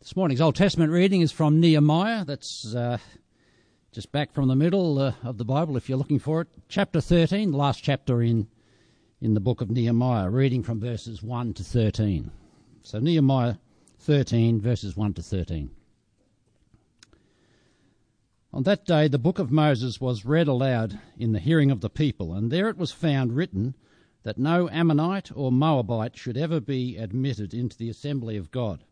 This morning's Old Testament reading is from Nehemiah. That's uh, just back from the middle uh, of the Bible, if you're looking for it. Chapter 13, the last chapter in, in the book of Nehemiah, reading from verses 1 to 13. So, Nehemiah 13, verses 1 to 13. On that day, the book of Moses was read aloud in the hearing of the people, and there it was found written that no Ammonite or Moabite should ever be admitted into the assembly of God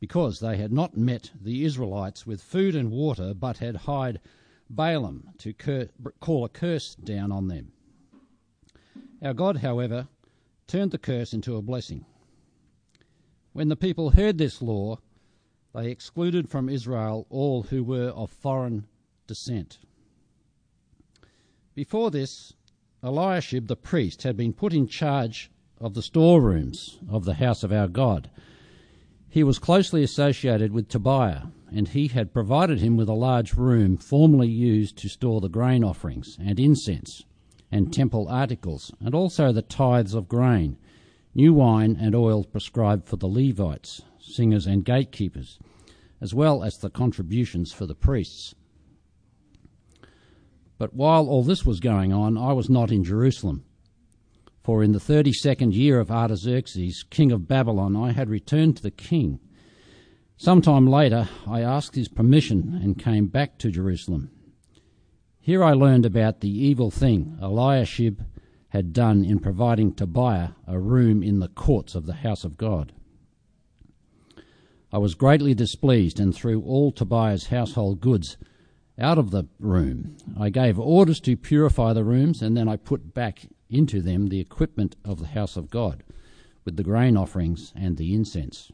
because they had not met the Israelites with food and water, but had hired Balaam to cur- call a curse down on them. Our God, however, turned the curse into a blessing. When the people heard this law, they excluded from Israel all who were of foreign descent. Before this, Eliashib the priest had been put in charge of the storerooms of the house of our God he was closely associated with Tobiah, and he had provided him with a large room formerly used to store the grain offerings and incense and temple articles, and also the tithes of grain, new wine and oil prescribed for the Levites, singers and gatekeepers, as well as the contributions for the priests. But while all this was going on, I was not in Jerusalem for in the thirty second year of Artaxerxes, king of Babylon, I had returned to the king. Some time later, I asked his permission and came back to Jerusalem. Here I learned about the evil thing Eliashib had done in providing Tobiah a room in the courts of the house of God. I was greatly displeased and threw all Tobiah's household goods out of the room. I gave orders to purify the rooms, and then I put back into them the equipment of the house of God, with the grain offerings and the incense.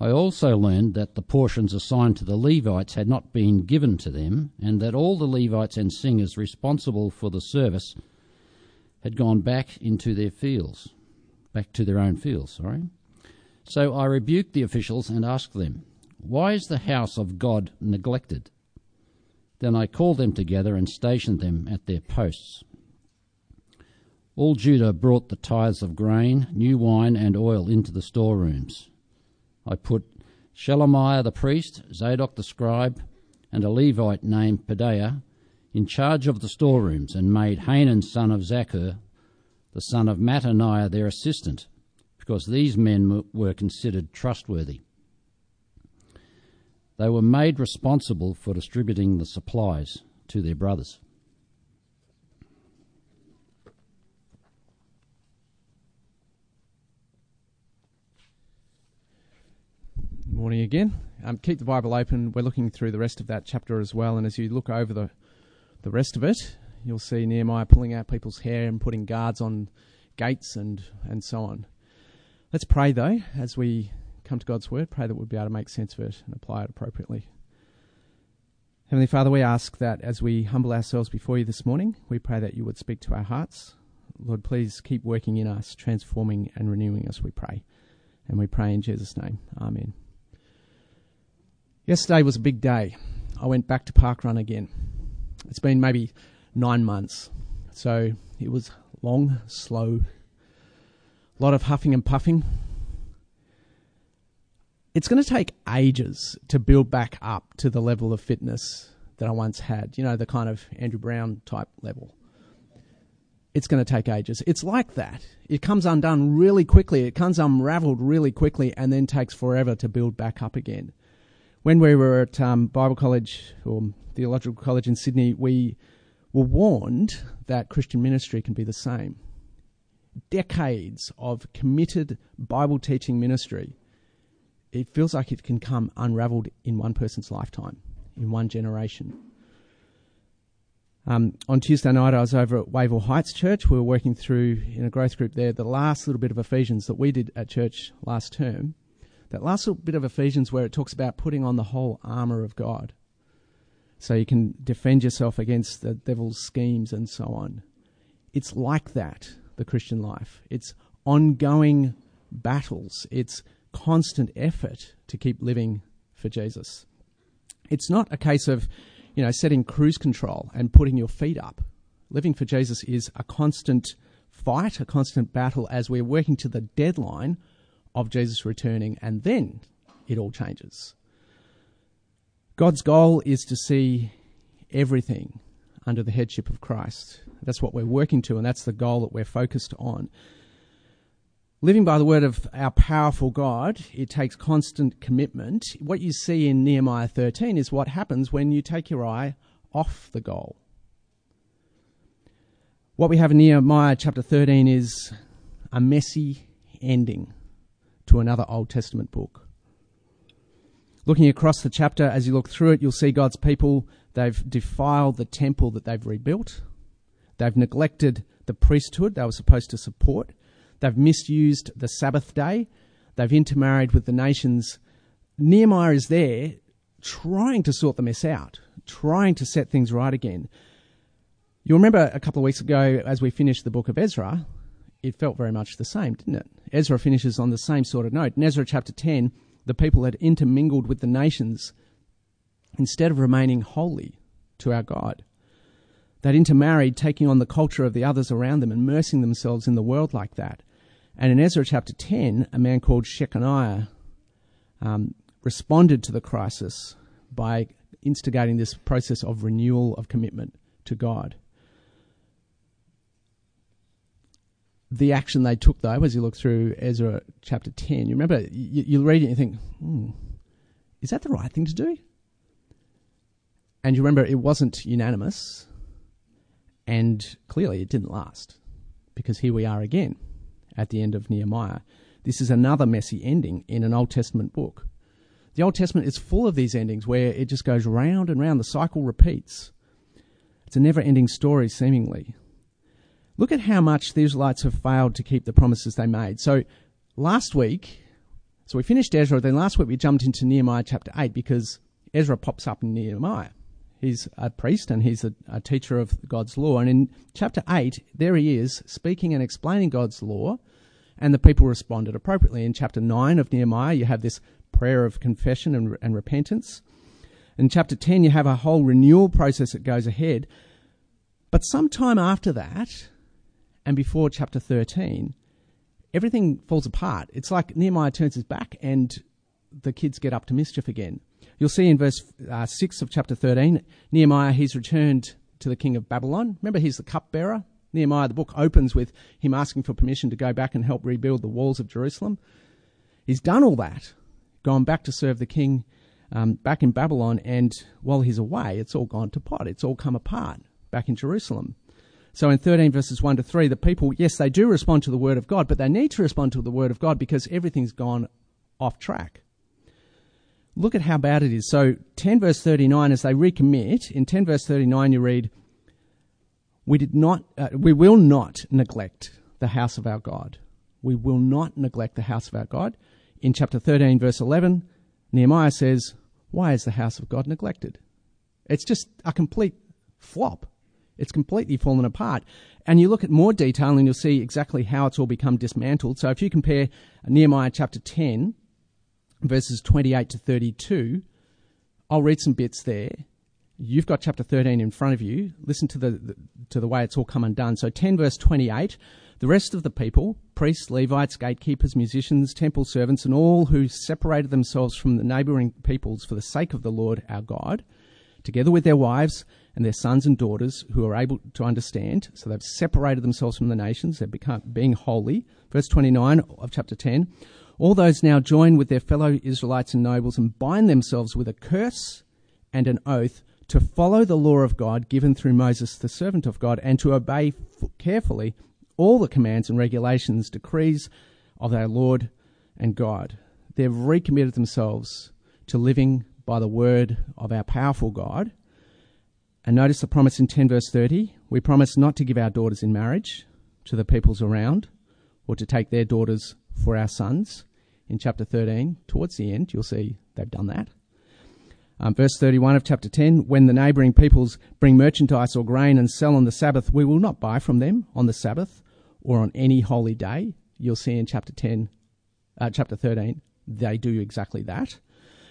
I also learned that the portions assigned to the Levites had not been given to them, and that all the Levites and singers responsible for the service had gone back into their fields, back to their own fields, sorry. So I rebuked the officials and asked them, Why is the house of God neglected? Then I called them together and stationed them at their posts. All Judah brought the tithes of grain, new wine, and oil into the storerooms. I put Shelemiah the priest, Zadok the scribe, and a Levite named Pedaiah in charge of the storerooms, and made Hanan son of Zaccur, the son of Mattaniah, their assistant, because these men were considered trustworthy. They were made responsible for distributing the supplies to their brothers. Morning again. Um, keep the Bible open. We're looking through the rest of that chapter as well, and as you look over the the rest of it, you'll see Nehemiah pulling out people's hair and putting guards on gates and and so on. Let's pray though, as we come to God's word. Pray that we'll be able to make sense of it and apply it appropriately. Heavenly Father, we ask that as we humble ourselves before you this morning, we pray that you would speak to our hearts. Lord, please keep working in us, transforming and renewing us, we pray. And we pray in Jesus' name. Amen. Yesterday was a big day. I went back to parkrun again. It's been maybe nine months. So it was long, slow, a lot of huffing and puffing. It's going to take ages to build back up to the level of fitness that I once had, you know, the kind of Andrew Brown type level. It's going to take ages. It's like that. It comes undone really quickly, it comes unraveled really quickly, and then takes forever to build back up again when we were at um, Bible College or Theological College in Sydney, we were warned that Christian ministry can be the same. Decades of committed Bible teaching ministry, it feels like it can come unraveled in one person's lifetime, in one generation. Um, on Tuesday night, I was over at Wavell Heights Church. We were working through in a growth group there the last little bit of Ephesians that we did at church last term that last little bit of Ephesians where it talks about putting on the whole armour of God. So you can defend yourself against the devil's schemes and so on. It's like that, the Christian life. It's ongoing battles, it's constant effort to keep living for Jesus. It's not a case of, you know, setting cruise control and putting your feet up. Living for Jesus is a constant fight, a constant battle as we're working to the deadline of Jesus returning, and then it all changes. God's goal is to see everything under the headship of Christ. That's what we're working to, and that's the goal that we're focused on. Living by the word of our powerful God, it takes constant commitment. What you see in Nehemiah 13 is what happens when you take your eye off the goal. What we have in Nehemiah chapter 13 is a messy ending to another Old Testament book. Looking across the chapter, as you look through it, you'll see God's people, they've defiled the temple that they've rebuilt. They've neglected the priesthood they were supposed to support. They've misused the Sabbath day. They've intermarried with the nations. Nehemiah is there trying to sort the mess out, trying to set things right again. You'll remember a couple of weeks ago, as we finished the book of Ezra, it felt very much the same, didn't it? Ezra finishes on the same sort of note. In Ezra chapter 10, the people had intermingled with the nations instead of remaining holy to our God. They'd intermarried, taking on the culture of the others around them, immersing themselves in the world like that. And in Ezra chapter 10, a man called Shechaniah um, responded to the crisis by instigating this process of renewal of commitment to God. The action they took, though, as you look through Ezra chapter 10, you remember, you, you read it and you think, hmm, is that the right thing to do? And you remember it wasn't unanimous, and clearly it didn't last, because here we are again at the end of Nehemiah. This is another messy ending in an Old Testament book. The Old Testament is full of these endings where it just goes round and round, the cycle repeats. It's a never ending story, seemingly. Look at how much the Israelites have failed to keep the promises they made. So, last week, so we finished Ezra, then last week we jumped into Nehemiah chapter 8 because Ezra pops up in Nehemiah. He's a priest and he's a, a, teacher of God's law. And in chapter 8, there he is speaking and explaining God's law, and the people responded appropriately. In chapter 9 of Nehemiah, you have this prayer of confession and, and repentance. In chapter 10, you have a whole renewal process that goes ahead. But sometime after that, and before chapter 13, everything falls apart. It's like Nehemiah turns his back and the kids get up to mischief again. You'll see in verse uh, 6 of chapter 13, Nehemiah, he's returned to the king of Babylon. Remember, he's the cupbearer. Nehemiah, the book opens with him asking for permission to go back and help rebuild the walls of Jerusalem. He's done all that, gone back to serve the king um, back in Babylon, and while he's away, it's all gone to pot. It's all come apart back in Jerusalem. So in 13 verses 1 to 3, the people, yes, they do respond to the word of God, but they need to respond to the word of God because everything's gone off track look at how bad it is. So 10 verse 39, as they recommit, in 10 verse 39 you read, we did not, uh, we will not neglect the house of our God. We will not neglect the house of our God. In chapter 13 verse 11, Nehemiah says, why is the house of God neglected? It's just a complete flop. It's completely fallen apart. And you look at more detail and you'll see exactly how it's all become dismantled. So if you compare Nehemiah chapter 10 verses 28 to 32. I'll read some bits there. You've got chapter 13 in front of you. Listen to the, the, to the way it's all come undone. So 10 verse 28. The rest of the people, priests, Levites, gatekeepers, musicians, temple servants, and all who separated themselves from the neighboring peoples for the sake of the Lord our God, together with their wives and their sons and daughters who are able to understand. So they've separated themselves from the nations. They're become, being holy. Verse 29 of chapter 10. All those now join with their fellow Israelites and nobles and bind themselves with a curse and an oath to follow the law of God given through Moses, the servant of God, and to obey carefully all the commands and regulations, decrees of our Lord and God. They've recommitted themselves to living by the word of our powerful God. And notice the promise in 10 verse 30. We promise not to give our daughters in marriage to the peoples around or to take their daughters for our sons in chapter 13. Towards the end, you'll see they've done that. Um, verse 31 of chapter 10 When the neighbouring peoples bring merchandise or grain and sell on the Sabbath, we will not buy from them on the Sabbath or on any holy day. You'll see in chapter 10, uh, chapter 13, they do exactly that.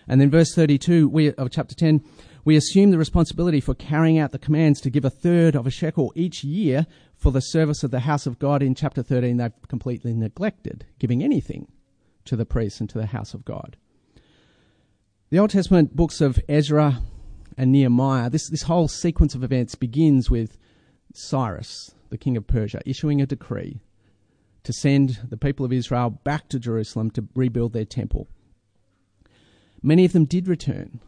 And then verse 32 we, of chapter 10, we assume the responsibility for carrying out the commands to give a third of a shekel each year for the service of the house of God in chapter 13, they've completely neglected giving anything to the priests and to the house of God. The Old Testament books of Ezra and Nehemiah, this, this whole sequence of events begins with Cyrus, the king of Persia, issuing a decree to send the people of Israel back to Jerusalem to rebuild their temple. Many of them did return.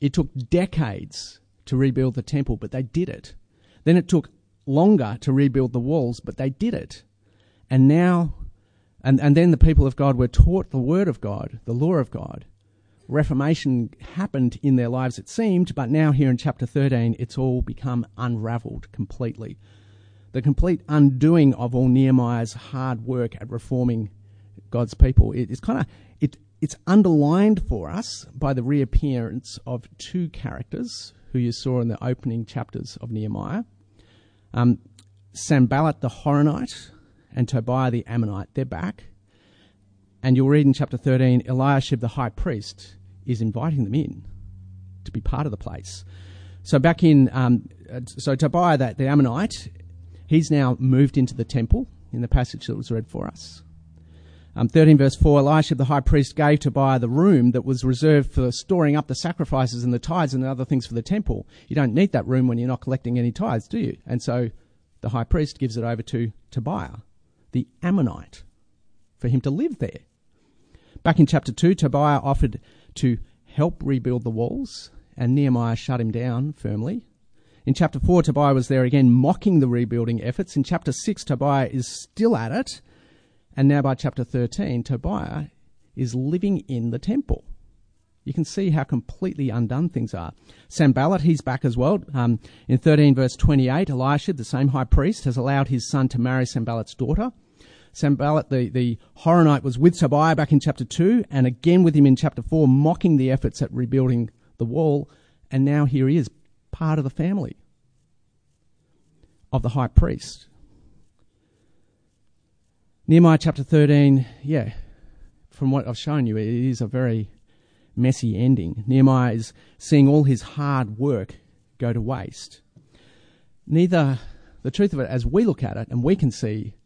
It took decades to rebuild the temple, but they did it. Then it took longer to rebuild the walls, but they did it. And now, and, and then the people of God were taught the word of God, the law of God. Reformation happened in their lives, it seemed, but now here in chapter 13, it's all become unraveled completely. The complete undoing of all Nehemiah's hard work at reforming God's people. It, it's kind of, it's underlined for us by the reappearance of two characters who you saw in the opening chapters of Nehemiah. Um, the Horonite and Tobiah the Ammonite, they're back. And you'll read in chapter 13, Eliashib the high priest is inviting them in to be part of the place. So back in, um, so Tobiah the, the Ammonite, he's now moved into the temple in the passage that was read for us. Um, 13 verse 4, Elisha the high priest gave Tobiah the room that was reserved for storing up the sacrifices and the tithes and the other things for the temple. You don't need that room when you're not collecting any tithes, do you? And so the high priest gives it over to Tobiah, the Ammonite, for him to live there. Back in chapter 2, Tobiah offered to help rebuild the walls, and Nehemiah shut him down firmly. In chapter 4, Tobiah was there again mocking the rebuilding efforts. In chapter 6, Tobiah is still at it and now by chapter 13, Tobiah is living in the temple. You can see how completely undone things are. Sanballat, he's back as well. Um, in 13 verse 28, Elisha, the same high priest, has allowed his son to marry Sanballat's daughter. Sanballat, the, the Horonite, was with Tobiah back in chapter 2 and again with him in chapter 4, mocking the efforts at rebuilding the wall. And now here he is, part of the family of the high priest. Nehemiah chapter 13, yeah, from what I've shown you, it is a very messy ending. Nehemiah is seeing all his hard work go to waste. Neither, the truth of it, as we look at it, and we can see,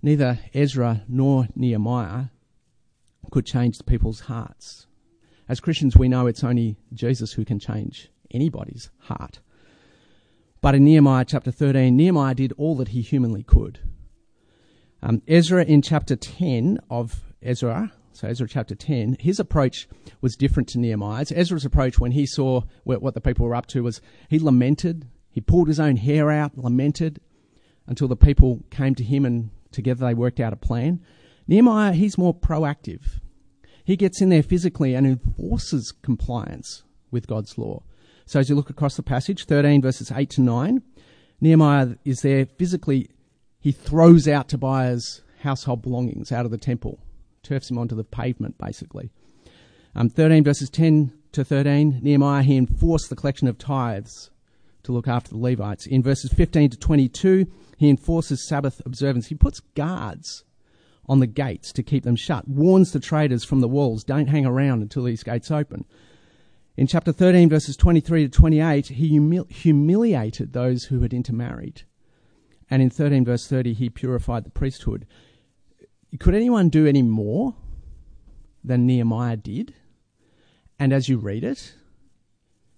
neither Ezra nor Nehemiah could change the people's hearts. As Christians, we know it's only Jesus who can change anybody's heart. But in Nehemiah chapter 13, Nehemiah did all that he humanly could. Um, Ezra in chapter 10 of Ezra, so Ezra chapter 10, his approach was different to Nehemiah's. Ezra's approach when he saw what the people were up to was he lamented, he pulled his own hair out, lamented until the people came to him and together they worked out a plan. Nehemiah, he's more proactive. He gets in there physically and enforces compliance with God's law. So as you look across the passage, 13 verses 8 to 9, Nehemiah is there physically he throws out Tobiah's household belongings out of the temple, turfs him onto the pavement, basically. Um, 13 verses 10 to 13, Nehemiah, he enforced the collection of tithes to look after the Levites. In verses 15 to 22, he enforces Sabbath observance. He puts guards on the gates to keep them shut, warns the traders from the walls, don't hang around until these gates open. In chapter 13, verses 23 to 28, he humil- humiliated those who had intermarried. And in 13 verse 30, he purified the priesthood. Could anyone do any more than Nehemiah did? And as you read it,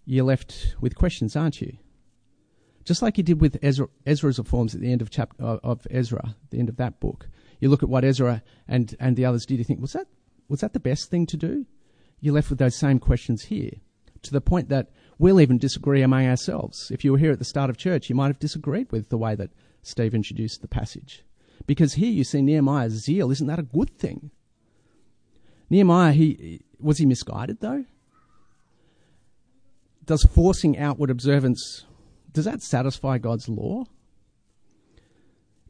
you're left with questions, aren't you? Just like you did with Ezra, Ezra's reforms at the end of chapter of Ezra, the end of that book. You look at what Ezra and, and the others did. You think, was that was that the best thing to do? You're left with those same questions here, to the point that we'll even disagree among ourselves. If you were here at the start of church, you might have disagreed with the way that Steve introduced the passage. Because here you see Nehemiah's zeal. Isn't that a good thing? Nehemiah, he was he misguided though? Does forcing outward observance does that satisfy God's law?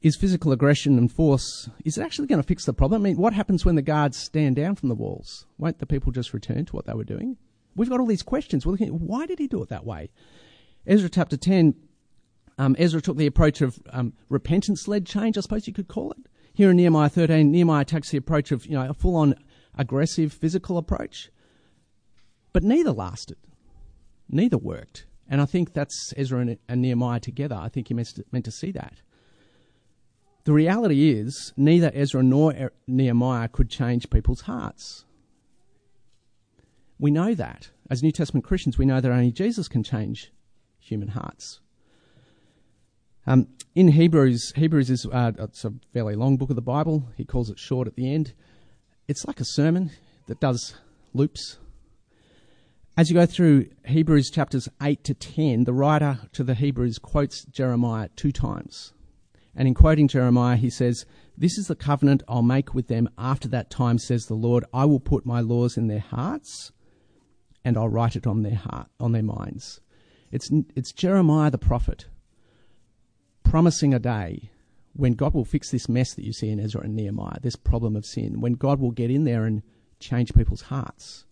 Is physical aggression and force is it actually going to fix the problem? I mean, what happens when the guards stand down from the walls? Won't the people just return to what they were doing? We've got all these questions. We're looking at why did he do it that way? Ezra chapter 10 um, Ezra took the approach of um, repentance-led change, I suppose you could call it. Here in Nehemiah 13, Nehemiah takes the approach of you know a full-on aggressive physical approach, but neither lasted, neither worked, and I think that's Ezra and, and Nehemiah together. I think you meant meant to see that. The reality is, neither Ezra nor Nehemiah could change people's hearts. We know that. As New Testament Christians, we know that only Jesus can change human hearts. Um, in Hebrews, Hebrews is uh, it's a fairly long book of the Bible. He calls it short at the end. It's like a sermon that does loops. As you go through Hebrews chapters 8 to 10, the writer to the Hebrews quotes Jeremiah two times. And in quoting Jeremiah, he says, This is the covenant I'll make with them after that time, says the Lord. I will put my laws in their hearts, and I'll write it on their heart, on their minds. It's, it's Jeremiah the prophet promising a day when God will fix this mess that you see in Ezra and Nehemiah, this problem of sin, when God will get in there and change people's hearts,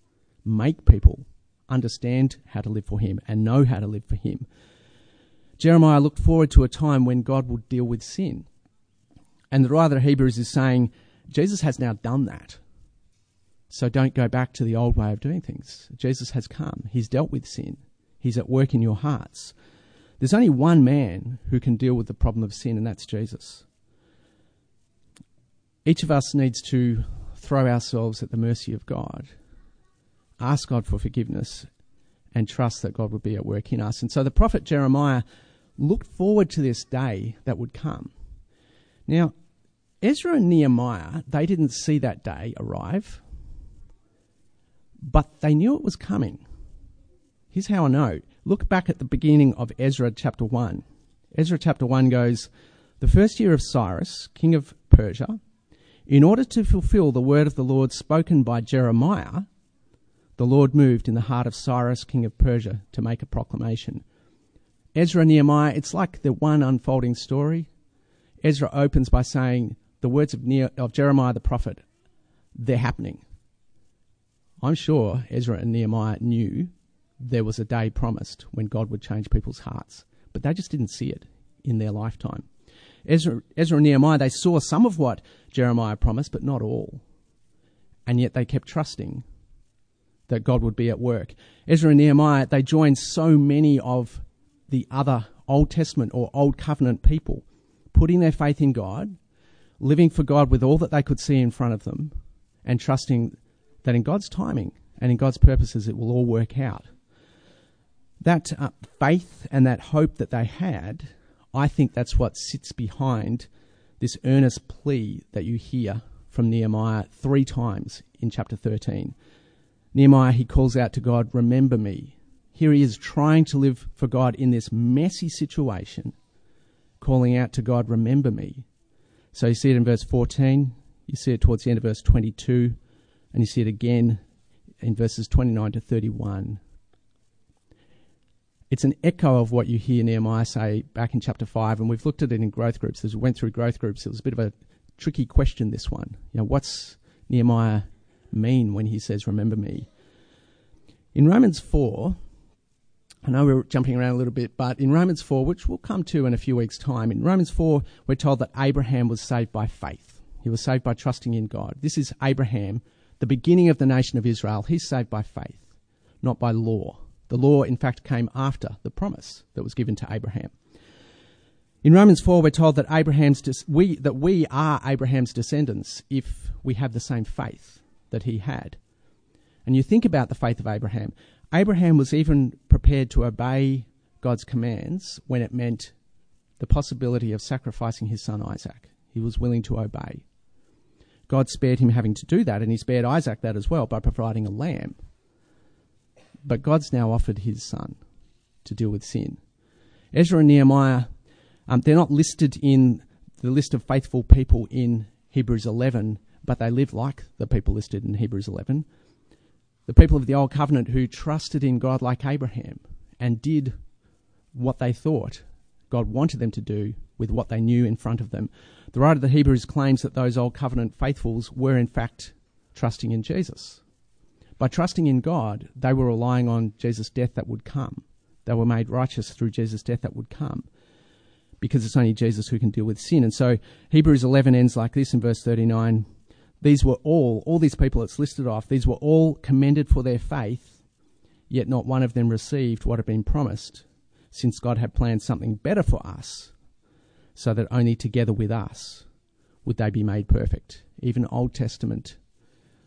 make people understand how to live for Him and know how to live for Him. Jeremiah looked forward to a time when God would deal with sin. And the writer of Hebrews is saying, Jesus has now done that. So don't go back to the old way of doing things. Jesus has come. He's dealt with sin. He's at work in your hearts. There's only one man who can deal with the problem of sin, and that's Jesus. Each of us needs to throw ourselves at the mercy of God, ask God for forgiveness, and trust that God would be at work in us. And so the prophet Jeremiah looked forward to this day that would come. Now, Ezra and Nehemiah, they didn't see that day arrive, but they knew it was coming. Here's how I know. Look back at the beginning of Ezra chapter 1. Ezra chapter 1 goes, The first year of Cyrus, king of Persia, in order to fulfill the word of the Lord spoken by Jeremiah, the Lord moved in the heart of Cyrus, king of Persia, to make a proclamation Ezra Nehemiah, it's like the one unfolding story. Ezra opens by saying the words of, ne- of Jeremiah the prophet, they're happening. I'm sure Ezra and Nehemiah knew there was a day promised when God would change people's hearts, but they just didn't see it in their lifetime. Ezra, Ezra and Nehemiah, they saw some of what Jeremiah promised, but not all. And yet they kept trusting that God would be at work. Ezra and Nehemiah, they joined so many of the other Old Testament or Old Covenant people, putting their faith in God, living for God with all that they could see in front of them, and trusting that in God's timing and in God's purposes it will all work out. That uh, faith and that hope that they had, I think that's what sits behind this earnest plea that you hear from Nehemiah three times in chapter 13. Nehemiah, he calls out to God, Remember me, here he is trying to live for God in this messy situation, calling out to God, Remember me. So you see it in verse 14, you see it towards the end of verse 22, and you see it again in verses 29 to 31. It's an echo of what you hear Nehemiah say back in chapter 5, and we've looked at it in growth groups. As we went through growth groups, it was a bit of a tricky question, this one. You know, what's Nehemiah mean when he says, Remember me? In Romans 4, I know we're jumping around a little bit, but in Romans 4, which we'll come to in a few weeks' time, in Romans 4, we're told that Abraham was saved by faith. He was saved by trusting in God. This is Abraham, the beginning of the nation of Israel. He's saved by faith, not by law. The law, in fact, came after the promise that was given to Abraham. In Romans 4, we're told that, Abraham's we, that we are Abraham's descendants if we have the same faith that he had. And you think about the faith of Abraham. Abraham was even prepared to obey God's commands when it meant the possibility of sacrificing his son Isaac. He was willing to obey. God spared him having to do that, and he spared Isaac that as well by providing a lamb. But God's now offered his son to deal with sin. Ezra and Nehemiah, um, they're not listed in the list of faithful people in Hebrews 11, but they live like the people listed in Hebrews 11 the people of the Old Covenant who trusted in God like Abraham and did what they thought God wanted them to do with what they knew in front of them. The writer of the Hebrews claims that those Old Covenant faithfuls were in fact trusting in Jesus. By trusting in God, they were relying on Jesus' death that would come. They were made righteous through Jesus' death that would come. Because it's only Jesus who can deal with sin. And so Hebrews 11 ends like this in verse 39 these were all, all these people that's listed off, these were all commended for their faith, yet not one of them received what had been promised, since God had planned something better for us, so that only together with us would they be made perfect. Even Old Testament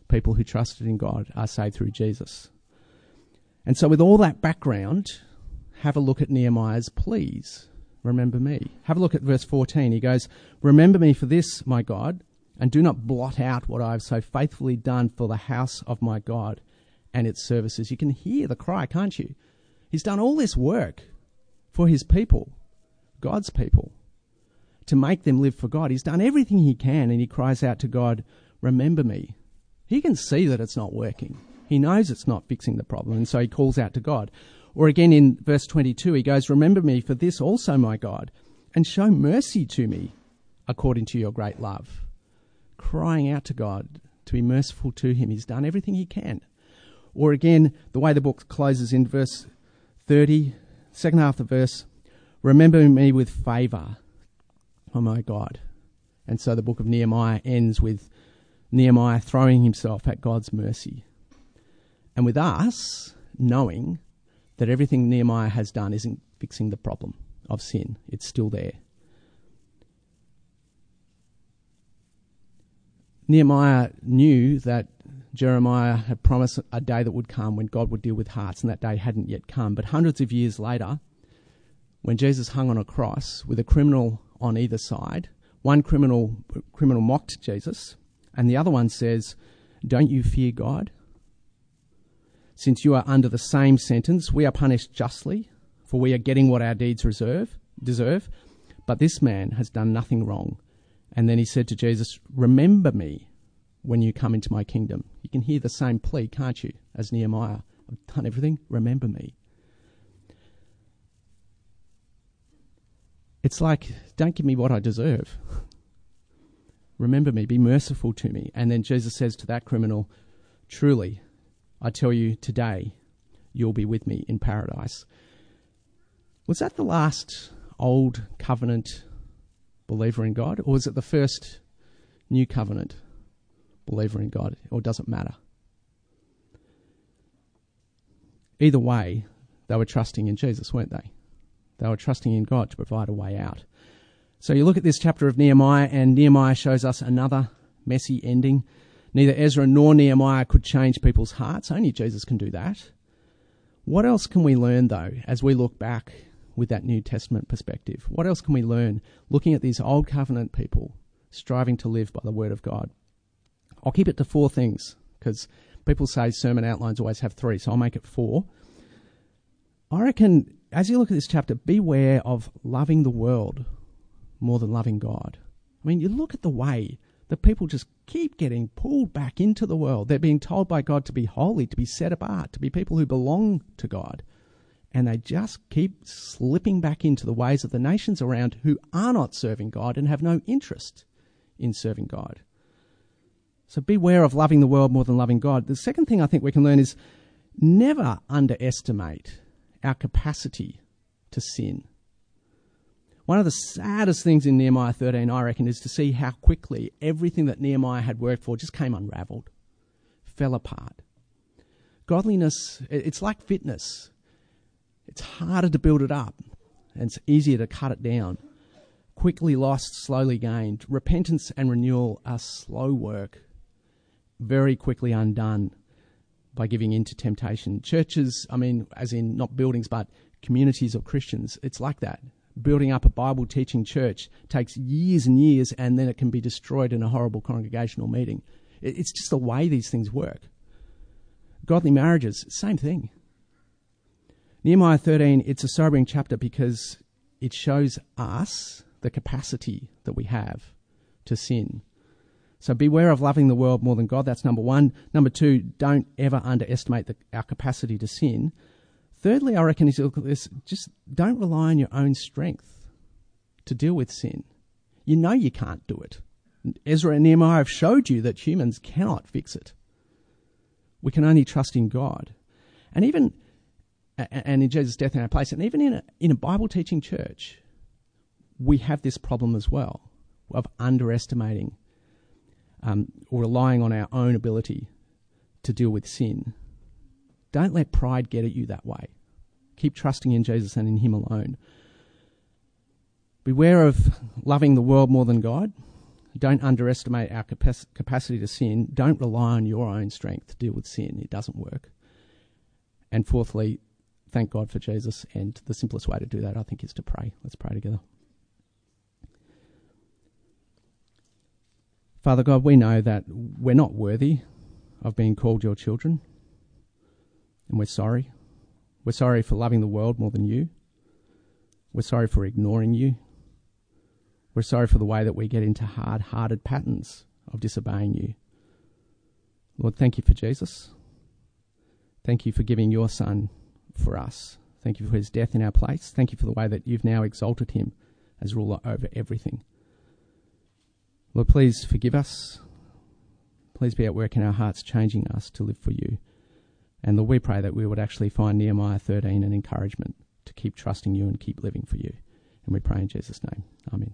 people who trusted in God are saved through Jesus. And so, with all that background, have a look at Nehemiah's pleas. Remember me. Have a look at verse 14. He goes, Remember me for this, my God, and do not blot out what I have so faithfully done for the house of my God and its services. You can hear the cry, can't you? He's done all this work for his people, God's people to make them live for God. He's done everything he can and he cries out to God, Remember me. He can see that it's not working. He knows it's not fixing the problem, and so he calls out to God. Or again in verse 22, he goes, Remember me for this also, my God, and show mercy to me according to your great love. Crying out to God to be merciful to him. He's done everything he can. Or again, the way the book closes in verse 30, second half of the verse, Remember me with favour oh my God. And so the book of Nehemiah ends with Nehemiah throwing himself at God's mercy. And with us knowing that everything Nehemiah has done isn't fixing the problem of sin, it's still there. Nehemiah knew that Jeremiah had promised a day that would come when God would deal with hearts, and that day hadn't yet come. But hundreds of years later, when Jesus hung on a cross with a criminal on either side. One criminal criminal mocked Jesus, and the other one says, "Don't you fear God? Since you are under the same sentence, we are punished justly, for we are getting what our deeds reserve, deserve. But this man has done nothing wrong." And then he said to Jesus, "Remember me when you come into my kingdom." You can hear the same plea, can't you, as Nehemiah? I've done everything. Remember me. It's like, don't give me what I deserve. Remember me, be merciful to me. And then Jesus says to that criminal, Truly, I tell you today, you'll be with me in paradise. Was that the last old covenant believer in God, or was it the first new covenant believer in God, or does it matter? Either way, they were trusting in Jesus, weren't they? They were trusting in God to provide a way out. So you look at this chapter of Nehemiah, and Nehemiah shows us another messy ending. Neither Ezra nor Nehemiah could change people's hearts. Only Jesus can do that. What else can we learn, though, as we look back with that New Testament perspective? What else can we learn looking at these Old Covenant people striving to live by the Word of God? I'll keep it to four things because people say sermon outlines always have three, so I'll make it four. I reckon as you look at this chapter, beware of loving the world more than loving God. I mean, you look at the way that people just keep getting pulled back into the world. They're being told by God to be holy, to be set apart, to be people who belong to God. And they just keep slipping back into the ways of the nations around who are not serving God and have no interest in serving God. So beware of loving the world more than loving God. The second thing I think we can learn is never underestimate our capacity to sin. One of the saddest things in Nehemiah 13, I reckon, is to see how quickly everything that Nehemiah had worked for just came unraveled, fell apart. Godliness, it's like fitness. It's harder to build it up, and it's easier to cut it down. Quickly lost, slowly gained. Repentance and renewal are slow work, very quickly undone by giving in to temptation. Churches, I mean, as in not buildings, but communities of Christians, it's like that. Building up a Bible teaching church takes years and years, and then it can be destroyed in a horrible congregational meeting. It's just the way these things work. Godly marriages, same thing. Nehemiah 13, it's a sobering chapter because it shows us the capacity that we have to sin so beware of loving the world more than God. That's number one. Number two, don't ever underestimate the, our capacity to sin. Thirdly, I reckon is this, just don't rely on your own strength to deal with sin. You know you can't do it. Ezra and Nehemiah have showed you that humans cannot fix it. We can only trust in God. And even and in Jesus' death in our place, and even in a, in a Bible teaching church, we have this problem as well of underestimating um, or relying on our own ability to deal with sin. Don't let pride get at you that way. Keep trusting in Jesus and in Him alone. Beware of loving the world more than God. Don't underestimate our capac- capacity to sin. Don't rely on your own strength to deal with sin. It doesn't work. And fourthly, thank God for Jesus. And the simplest way to do that, I think, is to pray. Let's pray together. Father God, we know that we're not worthy of being called your children. And we're sorry. We're sorry for loving the world more than you. We're sorry for ignoring you. We're sorry for the way that we get into hard hearted patterns of disobeying you. Lord, thank you for Jesus. Thank you for giving your Son for us. Thank you for his death in our place. Thank you for the way that you've now exalted him as ruler over everything. Lord, please forgive us. Please be at work in our hearts, changing us to live for you. And we pray that we would actually find Nehemiah 13 an encouragement to keep trusting you and keep living for you. And we pray in Jesus' name. Amen.